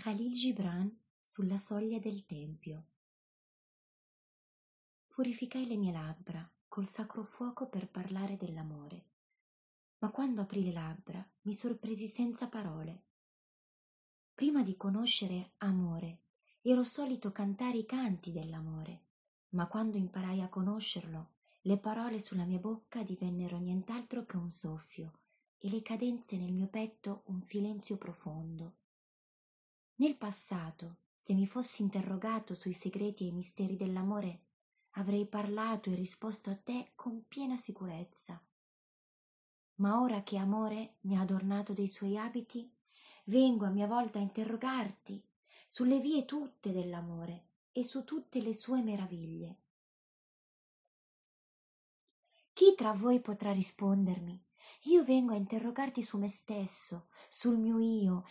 Khalil Gibran sulla soglia del tempio. Purificai le mie labbra col sacro fuoco per parlare dell'amore, ma quando aprì le labbra mi sorpresi senza parole. Prima di conoscere amore, ero solito cantare i canti dell'amore, ma quando imparai a conoscerlo, le parole sulla mia bocca divennero nient'altro che un soffio e le cadenze nel mio petto un silenzio profondo. Nel passato, se mi fossi interrogato sui segreti e i misteri dell'amore, avrei parlato e risposto a te con piena sicurezza. Ma ora che amore mi ha adornato dei suoi abiti, vengo a mia volta a interrogarti sulle vie tutte dell'amore e su tutte le sue meraviglie. Chi tra voi potrà rispondermi io vengo a interrogarti su me stesso, sul mio io